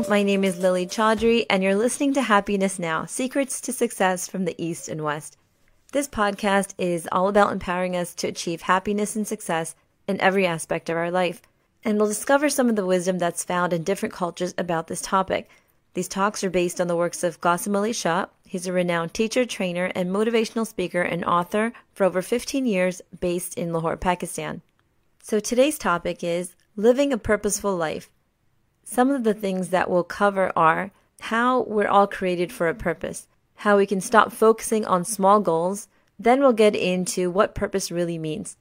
My name is Lilly Chaudhry, and you're listening to Happiness Now Secrets to Success from the East and West. This podcast is all about empowering us to achieve happiness and success in every aspect of our life. And we'll discover some of the wisdom that's found in different cultures about this topic. These talks are based on the works of Qasim Ali Shah. He's a renowned teacher, trainer, and motivational speaker and author for over 15 years based in Lahore, Pakistan. So today's topic is living a purposeful life. Some of the things that we'll cover are how we're all created for a purpose, how we can stop focusing on small goals. Then we'll get into what purpose really means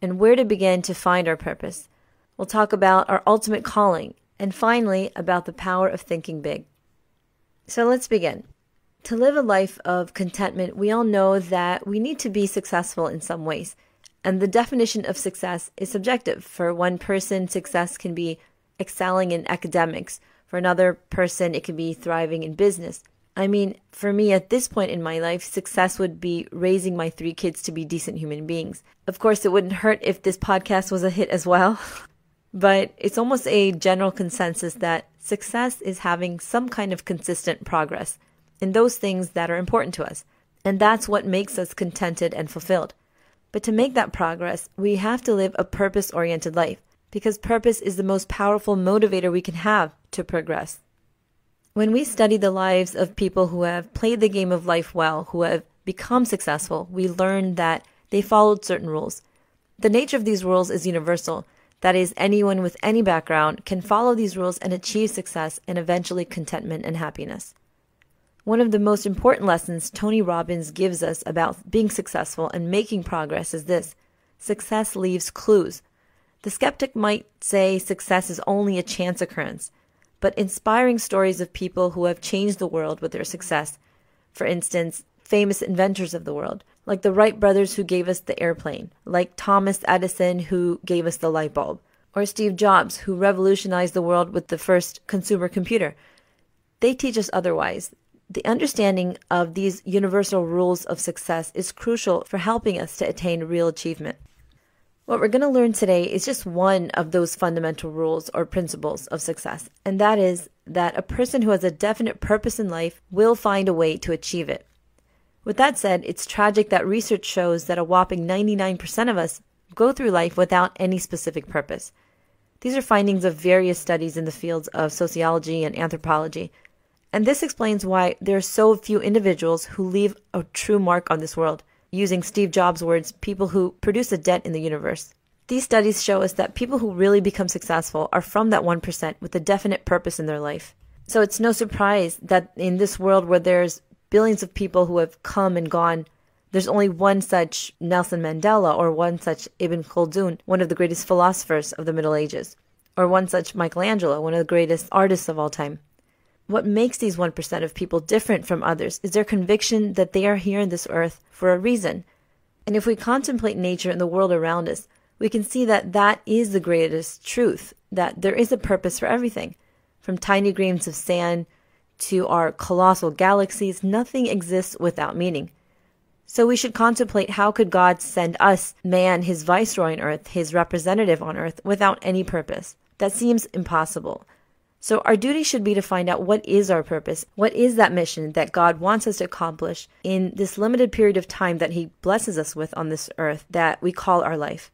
and where to begin to find our purpose. We'll talk about our ultimate calling and finally about the power of thinking big. So let's begin. To live a life of contentment, we all know that we need to be successful in some ways. And the definition of success is subjective. For one person, success can be excelling in academics. For another person, it could be thriving in business. I mean, for me at this point in my life, success would be raising my three kids to be decent human beings. Of course, it wouldn't hurt if this podcast was a hit as well. but it's almost a general consensus that success is having some kind of consistent progress in those things that are important to us. And that's what makes us contented and fulfilled. But to make that progress, we have to live a purpose oriented life because purpose is the most powerful motivator we can have to progress. When we study the lives of people who have played the game of life well, who have become successful, we learn that they followed certain rules. The nature of these rules is universal. That is, anyone with any background can follow these rules and achieve success and eventually contentment and happiness. One of the most important lessons Tony Robbins gives us about being successful and making progress is this success leaves clues. The skeptic might say success is only a chance occurrence but inspiring stories of people who have changed the world with their success. For instance, famous inventors of the world, like the Wright brothers who gave us the airplane, like Thomas Edison who gave us the light bulb, or Steve Jobs who revolutionized the world with the first consumer computer. They teach us otherwise. The understanding of these universal rules of success is crucial for helping us to attain real achievement. What we're going to learn today is just one of those fundamental rules or principles of success, and that is that a person who has a definite purpose in life will find a way to achieve it. With that said, it's tragic that research shows that a whopping 99% of us go through life without any specific purpose. These are findings of various studies in the fields of sociology and anthropology. And this explains why there are so few individuals who leave a true mark on this world using Steve Jobs' words, people who produce a dent in the universe. These studies show us that people who really become successful are from that 1% with a definite purpose in their life. So it's no surprise that in this world where there's billions of people who have come and gone, there's only one such Nelson Mandela or one such Ibn Khaldun, one of the greatest philosophers of the Middle Ages, or one such Michelangelo, one of the greatest artists of all time. What makes these 1% of people different from others is their conviction that they are here on this earth for a reason. And if we contemplate nature and the world around us, we can see that that is the greatest truth, that there is a purpose for everything. From tiny grains of sand to our colossal galaxies, nothing exists without meaning. So we should contemplate how could God send us, man, his viceroy on earth, his representative on earth, without any purpose? That seems impossible. So our duty should be to find out what is our purpose? What is that mission that God wants us to accomplish in this limited period of time that He blesses us with on this earth that we call our life?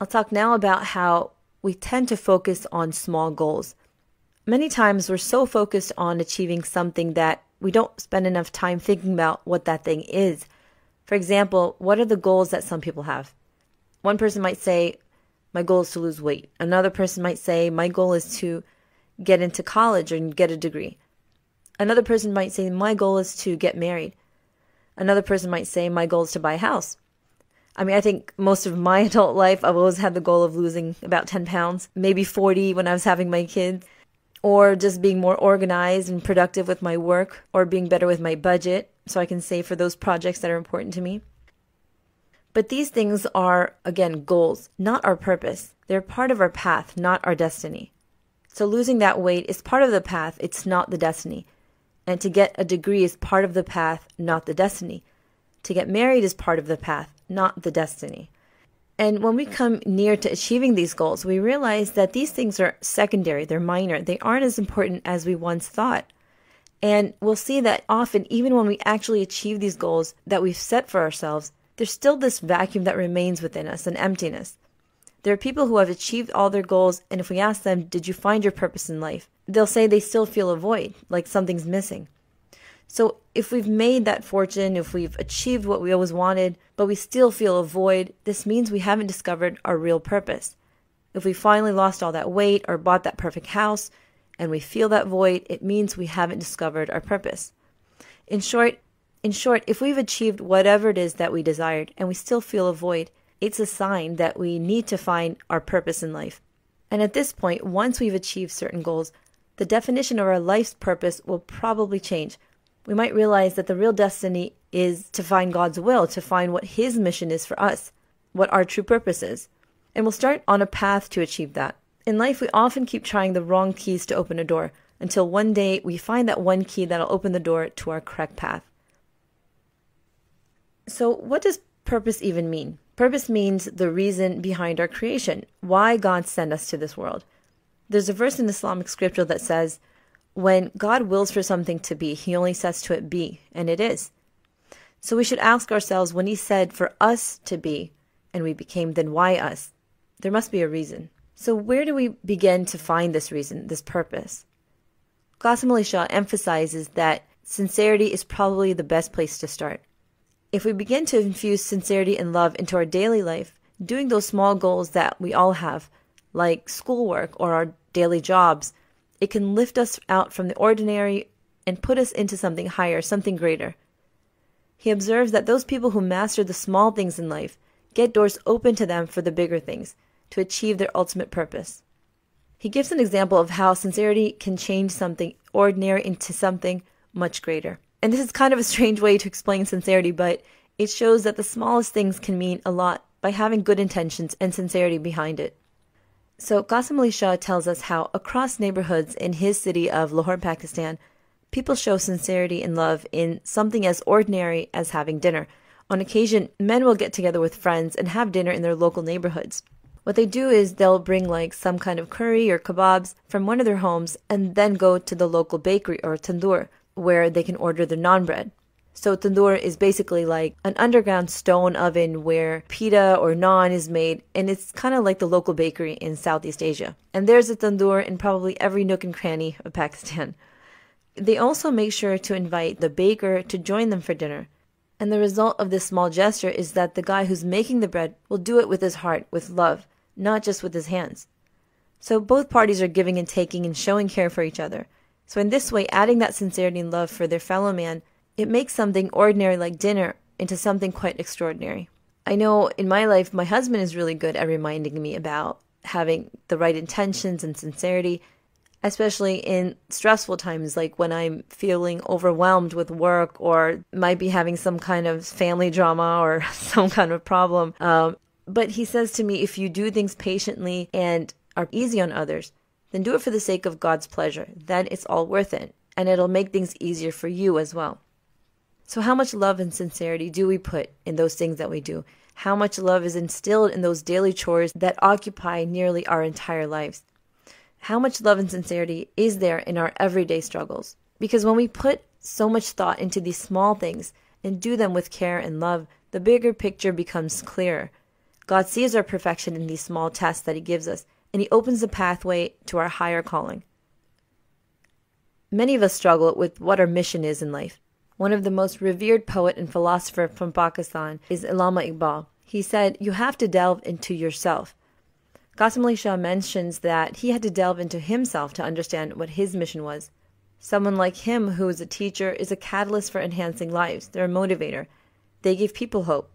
I'll talk now about how we tend to focus on small goals. Many times we're so focused on achieving something that we don't spend enough time thinking about what that thing is. For example, what are the goals that some people have? One person might say, my goal is to lose weight. Another person might say, my goal is to get into college and get a degree. Another person might say, my goal is to get married. Another person might say, my goal is to buy a house. I mean, I think most of my adult life, I've always had the goal of losing about 10 pounds, maybe 40 when I was having my kids, or just being more organized and productive with my work, or being better with my budget so I can save for those projects that are important to me. But these things are, again, goals, not our purpose. They're part of our path, not our destiny. So losing that weight is part of the path, it's not the destiny. And to get a degree is part of the path, not the destiny. To get married is part of the path, not the destiny. And when we come near to achieving these goals, we realize that these things are secondary, they're minor, they aren't as important as we once thought. And we'll see that often, even when we actually achieve these goals that we've set for ourselves, there's still this vacuum that remains within us, an emptiness. There are people who have achieved all their goals, and if we ask them, Did you find your purpose in life? they'll say they still feel a void, like something's missing. So if we've made that fortune, if we've achieved what we always wanted, but we still feel a void, this means we haven't discovered our real purpose. If we finally lost all that weight or bought that perfect house and we feel that void, it means we haven't discovered our purpose. In short, in short, if we've achieved whatever it is that we desired and we still feel a void, it's a sign that we need to find our purpose in life. And at this point, once we've achieved certain goals, the definition of our life's purpose will probably change. We might realize that the real destiny is to find God's will, to find what His mission is for us, what our true purpose is. And we'll start on a path to achieve that. In life, we often keep trying the wrong keys to open a door until one day we find that one key that'll open the door to our correct path. So, what does purpose even mean? Purpose means the reason behind our creation, why God sent us to this world. There's a verse in Islamic scripture that says, When God wills for something to be, he only says to it be, and it is. So we should ask ourselves when he said for us to be, and we became, then why us? There must be a reason. So where do we begin to find this reason, this purpose? Qasim Ali Shah emphasizes that sincerity is probably the best place to start. If we begin to infuse sincerity and love into our daily life, doing those small goals that we all have, like schoolwork or our daily jobs, it can lift us out from the ordinary and put us into something higher, something greater. He observes that those people who master the small things in life get doors open to them for the bigger things, to achieve their ultimate purpose. He gives an example of how sincerity can change something ordinary into something much greater. And this is kind of a strange way to explain sincerity, but it shows that the smallest things can mean a lot by having good intentions and sincerity behind it. So Qasim Ali Shah tells us how across neighborhoods in his city of Lahore, Pakistan, people show sincerity and love in something as ordinary as having dinner. On occasion, men will get together with friends and have dinner in their local neighborhoods. What they do is they'll bring like some kind of curry or kebabs from one of their homes and then go to the local bakery or tandoor where they can order the naan bread. So tandoor is basically like an underground stone oven where pita or naan is made, and it's kind of like the local bakery in Southeast Asia. And there's a tandoor in probably every nook and cranny of Pakistan. They also make sure to invite the baker to join them for dinner. And the result of this small gesture is that the guy who's making the bread will do it with his heart, with love, not just with his hands. So both parties are giving and taking and showing care for each other. So in this way, adding that sincerity and love for their fellow man it makes something ordinary like dinner into something quite extraordinary. I know in my life, my husband is really good at reminding me about having the right intentions and sincerity, especially in stressful times, like when I'm feeling overwhelmed with work or might be having some kind of family drama or some kind of problem. Um, but he says to me, if you do things patiently and are easy on others, then do it for the sake of God's pleasure. Then it's all worth it. And it'll make things easier for you as well. So, how much love and sincerity do we put in those things that we do? How much love is instilled in those daily chores that occupy nearly our entire lives? How much love and sincerity is there in our everyday struggles? Because when we put so much thought into these small things and do them with care and love, the bigger picture becomes clearer. God sees our perfection in these small tests that He gives us, and He opens the pathway to our higher calling. Many of us struggle with what our mission is in life. One of the most revered poet and philosopher from Pakistan is Allama Iqbal. He said, You have to delve into yourself. Qasim Ali Shah mentions that he had to delve into himself to understand what his mission was. Someone like him, who is a teacher, is a catalyst for enhancing lives. They're a motivator. They give people hope.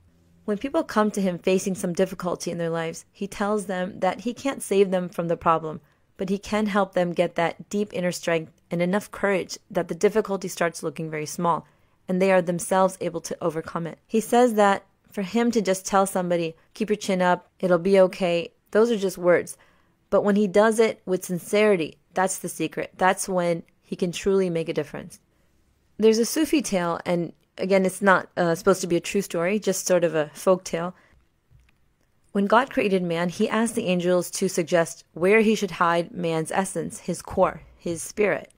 When people come to him facing some difficulty in their lives, he tells them that he can't save them from the problem, but he can help them get that deep inner strength and enough courage that the difficulty starts looking very small and they are themselves able to overcome it. He says that for him to just tell somebody, keep your chin up, it'll be okay, those are just words. But when he does it with sincerity, that's the secret. That's when he can truly make a difference. There's a Sufi tale, and again, it's not uh, supposed to be a true story, just sort of a folk tale. When God created man, he asked the angels to suggest where he should hide man's essence, his core, his spirit.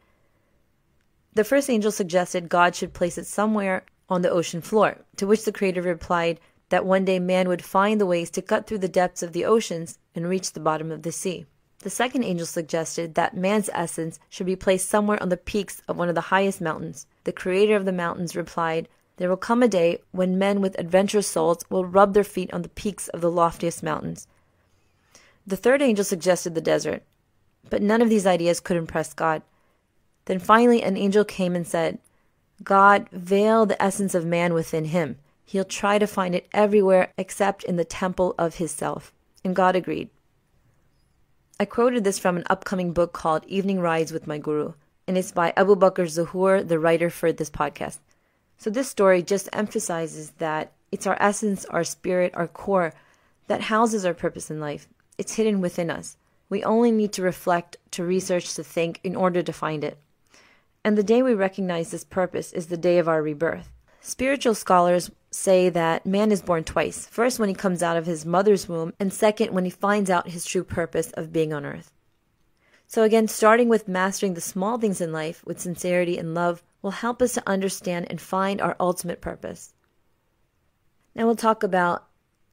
The first angel suggested God should place it somewhere on the ocean floor, to which the Creator replied that one day man would find the ways to cut through the depths of the oceans and reach the bottom of the sea. The second angel suggested that man's essence should be placed somewhere on the peaks of one of the highest mountains. The Creator of the mountains replied, There will come a day when men with adventurous souls will rub their feet on the peaks of the loftiest mountains. The third angel suggested the desert, but none of these ideas could impress God. Then finally, an angel came and said, God, veil the essence of man within him. He'll try to find it everywhere except in the temple of his self. And God agreed. I quoted this from an upcoming book called Evening Rides with My Guru, and it's by Abu Bakr Zuhur, the writer for this podcast. So this story just emphasizes that it's our essence, our spirit, our core that houses our purpose in life. It's hidden within us. We only need to reflect, to research, to think in order to find it. And the day we recognize this purpose is the day of our rebirth. Spiritual scholars say that man is born twice first, when he comes out of his mother's womb, and second, when he finds out his true purpose of being on earth. So, again, starting with mastering the small things in life with sincerity and love will help us to understand and find our ultimate purpose. Now, we'll talk about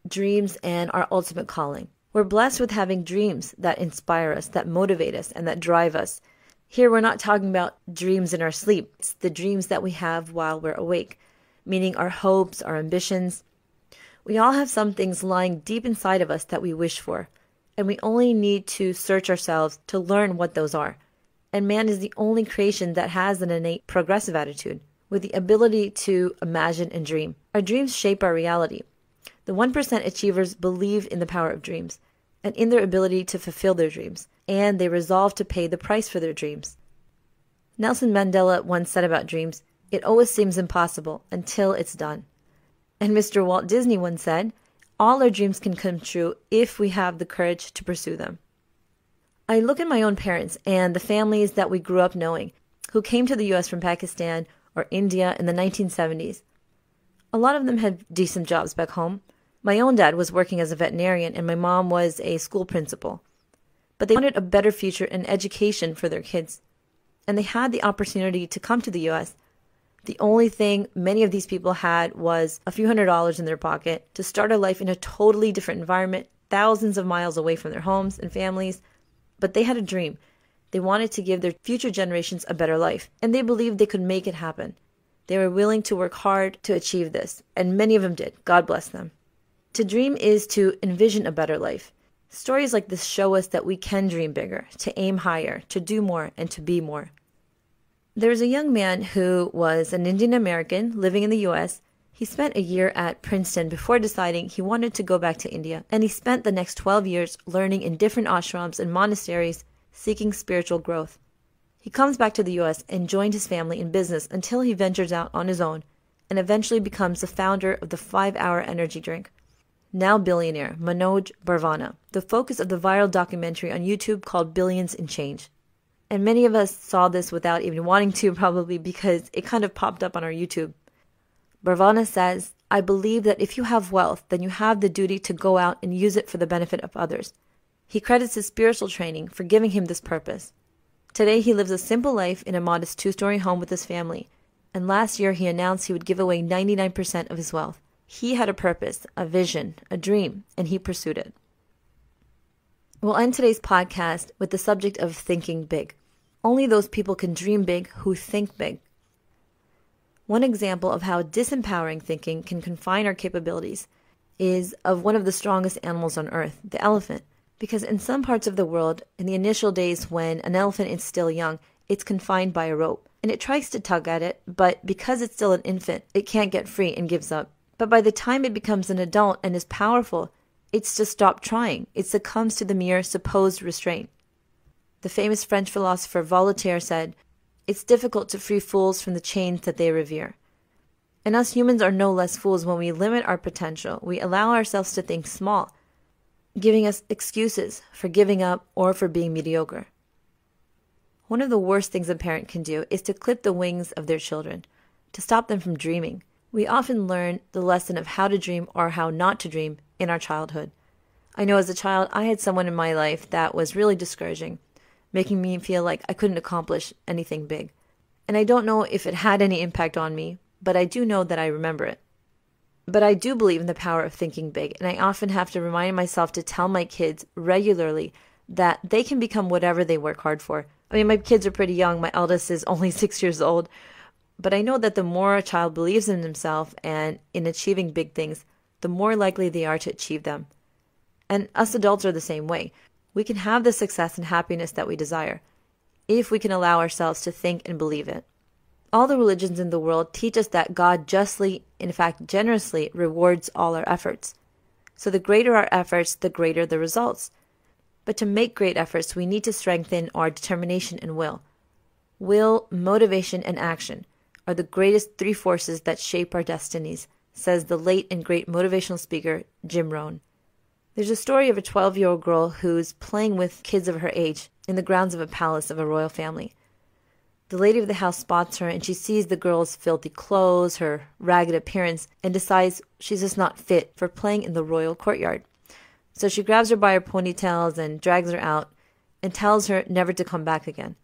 dreams and our ultimate calling. We're blessed with having dreams that inspire us, that motivate us, and that drive us. Here, we're not talking about dreams in our sleep, it's the dreams that we have while we're awake meaning our hopes, our ambitions. We all have some things lying deep inside of us that we wish for, and we only need to search ourselves to learn what those are. And man is the only creation that has an innate progressive attitude, with the ability to imagine and dream. Our dreams shape our reality. The 1% achievers believe in the power of dreams and in their ability to fulfill their dreams, and they resolve to pay the price for their dreams. Nelson Mandela once said about dreams it always seems impossible until it's done. And Mr. Walt Disney once said, All our dreams can come true if we have the courage to pursue them. I look at my own parents and the families that we grew up knowing who came to the US from Pakistan or India in the 1970s. A lot of them had decent jobs back home. My own dad was working as a veterinarian and my mom was a school principal. But they wanted a better future and education for their kids. And they had the opportunity to come to the US the only thing many of these people had was a few hundred dollars in their pocket to start a life in a totally different environment, thousands of miles away from their homes and families. But they had a dream. They wanted to give their future generations a better life, and they believed they could make it happen. They were willing to work hard to achieve this, and many of them did. God bless them. To dream is to envision a better life. Stories like this show us that we can dream bigger, to aim higher, to do more, and to be more. There was a young man who was an Indian American living in the US. He spent a year at Princeton before deciding he wanted to go back to India, and he spent the next 12 years learning in different ashrams and monasteries, seeking spiritual growth. He comes back to the US and joined his family in business until he ventures out on his own and eventually becomes the founder of the 5-hour energy drink. Now billionaire Manoj Bhargava, the focus of the viral documentary on YouTube called Billions in Change. And many of us saw this without even wanting to, probably because it kind of popped up on our YouTube. Bhargava says, I believe that if you have wealth, then you have the duty to go out and use it for the benefit of others. He credits his spiritual training for giving him this purpose. Today, he lives a simple life in a modest two story home with his family, and last year he announced he would give away 99% of his wealth. He had a purpose, a vision, a dream, and he pursued it. We'll end today's podcast with the subject of thinking big. Only those people can dream big who think big. One example of how disempowering thinking can confine our capabilities is of one of the strongest animals on earth, the elephant. Because in some parts of the world, in the initial days when an elephant is still young, it's confined by a rope. And it tries to tug at it, but because it's still an infant, it can't get free and gives up. But by the time it becomes an adult and is powerful, it's to stop trying. It succumbs to the mere supposed restraint. The famous French philosopher Voltaire said, It's difficult to free fools from the chains that they revere. And us humans are no less fools when we limit our potential. We allow ourselves to think small, giving us excuses for giving up or for being mediocre. One of the worst things a parent can do is to clip the wings of their children, to stop them from dreaming. We often learn the lesson of how to dream or how not to dream in our childhood. I know as a child, I had someone in my life that was really discouraging, making me feel like I couldn't accomplish anything big. And I don't know if it had any impact on me, but I do know that I remember it. But I do believe in the power of thinking big, and I often have to remind myself to tell my kids regularly that they can become whatever they work hard for. I mean, my kids are pretty young. My eldest is only six years old. But I know that the more a child believes in himself and in achieving big things, the more likely they are to achieve them. And us adults are the same way. We can have the success and happiness that we desire if we can allow ourselves to think and believe it. All the religions in the world teach us that God justly, in fact, generously rewards all our efforts. So the greater our efforts, the greater the results. But to make great efforts, we need to strengthen our determination and will. Will, motivation, and action are the greatest three forces that shape our destinies, says the late and great motivational speaker Jim Rohn. There's a story of a 12 year old girl who's playing with kids of her age in the grounds of a palace of a royal family. The lady of the house spots her and she sees the girl's filthy clothes, her ragged appearance, and decides she's just not fit for playing in the royal courtyard. So she grabs her by her ponytails and drags her out and tells her never to come back again.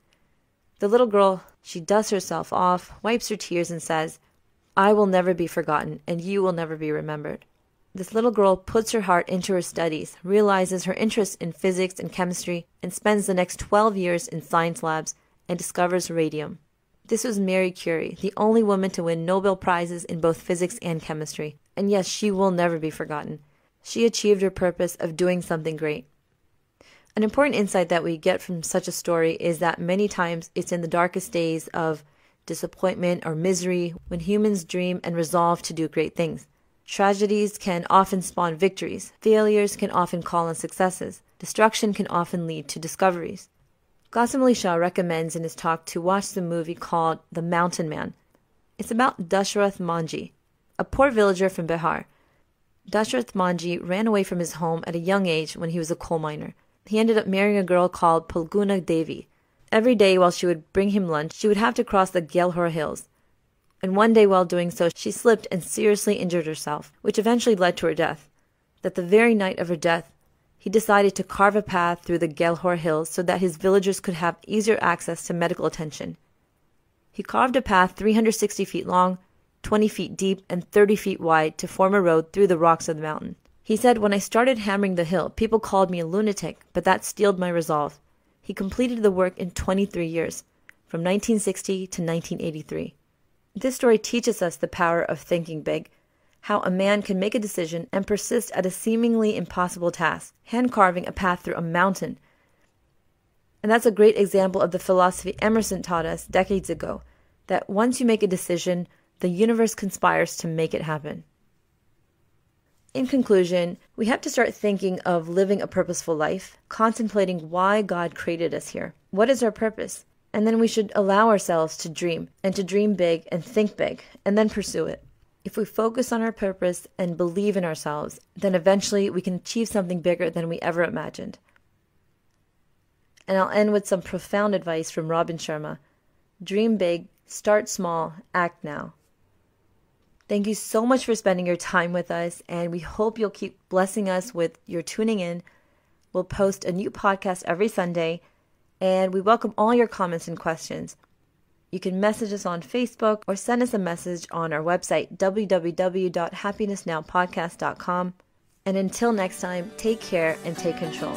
The little girl, she dusts herself off, wipes her tears, and says, I will never be forgotten, and you will never be remembered. This little girl puts her heart into her studies, realizes her interest in physics and chemistry, and spends the next 12 years in science labs and discovers radium. This was Mary Curie, the only woman to win Nobel Prizes in both physics and chemistry. And yes, she will never be forgotten. She achieved her purpose of doing something great. An important insight that we get from such a story is that many times it's in the darkest days of disappointment or misery when humans dream and resolve to do great things. Tragedies can often spawn victories, failures can often call on successes, destruction can often lead to discoveries. Ali Shah recommends in his talk to watch the movie called The Mountain Man. It's about Dashrath Manjhi, a poor villager from Bihar Dashrath Manjhi ran away from his home at a young age when he was a coal miner. He ended up marrying a girl called Phalguna Devi. Every day while she would bring him lunch, she would have to cross the Gailhora Hills. And one day while doing so, she slipped and seriously injured herself, which eventually led to her death. That the very night of her death, he decided to carve a path through the Gailhora Hills so that his villagers could have easier access to medical attention. He carved a path 360 feet long, 20 feet deep and 30 feet wide to form a road through the rocks of the mountain. He said, When I started hammering the hill, people called me a lunatic, but that steeled my resolve. He completed the work in 23 years, from 1960 to 1983. This story teaches us the power of thinking big, how a man can make a decision and persist at a seemingly impossible task, hand carving a path through a mountain. And that's a great example of the philosophy Emerson taught us decades ago that once you make a decision, the universe conspires to make it happen. In conclusion, we have to start thinking of living a purposeful life, contemplating why God created us here. What is our purpose? And then we should allow ourselves to dream and to dream big and think big and then pursue it. If we focus on our purpose and believe in ourselves, then eventually we can achieve something bigger than we ever imagined. And I'll end with some profound advice from Robin Sharma Dream big, start small, act now. Thank you so much for spending your time with us, and we hope you'll keep blessing us with your tuning in. We'll post a new podcast every Sunday, and we welcome all your comments and questions. You can message us on Facebook or send us a message on our website, www.happinessnowpodcast.com. And until next time, take care and take control.